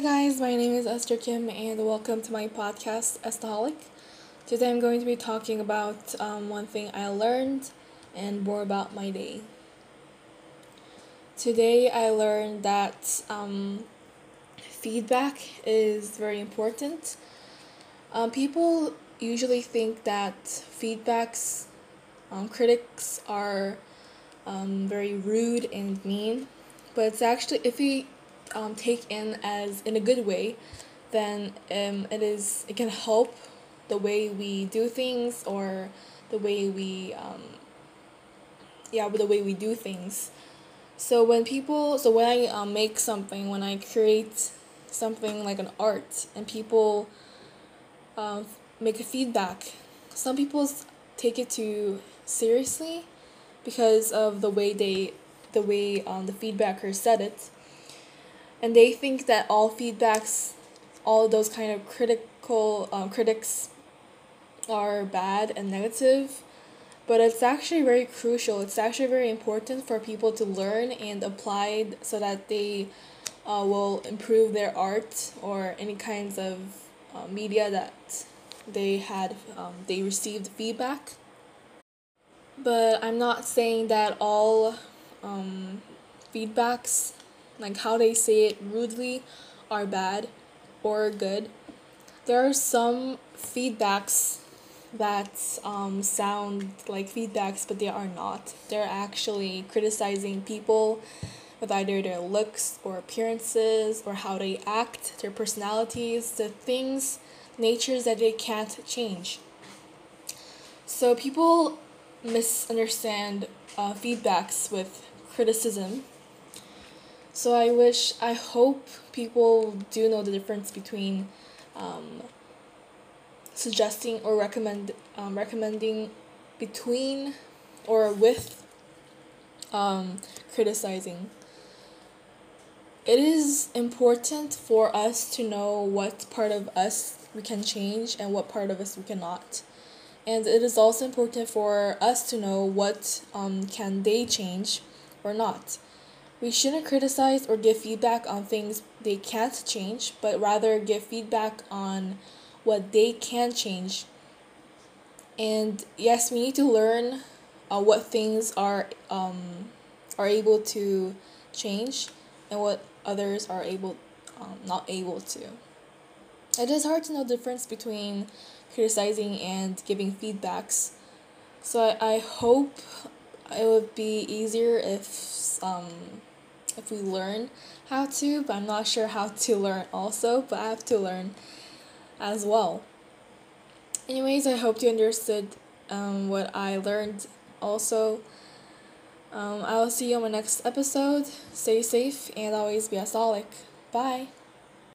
Hi guys, my name is Esther Kim and welcome to my podcast Estaholic. Today I'm going to be talking about um, one thing I learned and more about my day. Today I learned that um, feedback is very important. Um, people usually think that feedbacks, um, critics are um, very rude and mean, but it's actually, if we um, take in as in a good way, then um, it is it can help the way we do things or the way we um, yeah the way we do things. So when people so when I um, make something when I create something like an art and people um, make a feedback, some people take it too seriously because of the way they the way um, the feedbacker said it and they think that all feedbacks, all those kind of critical um, critics, are bad and negative, but it's actually very crucial. It's actually very important for people to learn and apply so that they uh, will improve their art or any kinds of uh, media that they had um, they received feedback. But I'm not saying that all um, feedbacks like how they say it rudely are bad or good. There are some feedbacks that um, sound like feedbacks, but they are not. They're actually criticizing people with either their looks or appearances or how they act, their personalities, the things, natures that they can't change. So people misunderstand uh, feedbacks with criticism so I wish, I hope people do know the difference between um, suggesting or recommend um, recommending between or with um, criticizing. It is important for us to know what part of us we can change and what part of us we cannot. And it is also important for us to know what um, can they change or not. We shouldn't criticize or give feedback on things they can't change, but rather give feedback on what they can change. And yes, we need to learn uh, what things are um, are able to change and what others are able um, not able to. It is hard to know the difference between criticizing and giving feedbacks. So I, I hope it would be easier if um, if we learn how to, but I'm not sure how to learn also, but I have to learn as well. Anyways, I hope you understood um, what I learned also. Um, I will see you on my next episode. Stay safe and always be a Bye.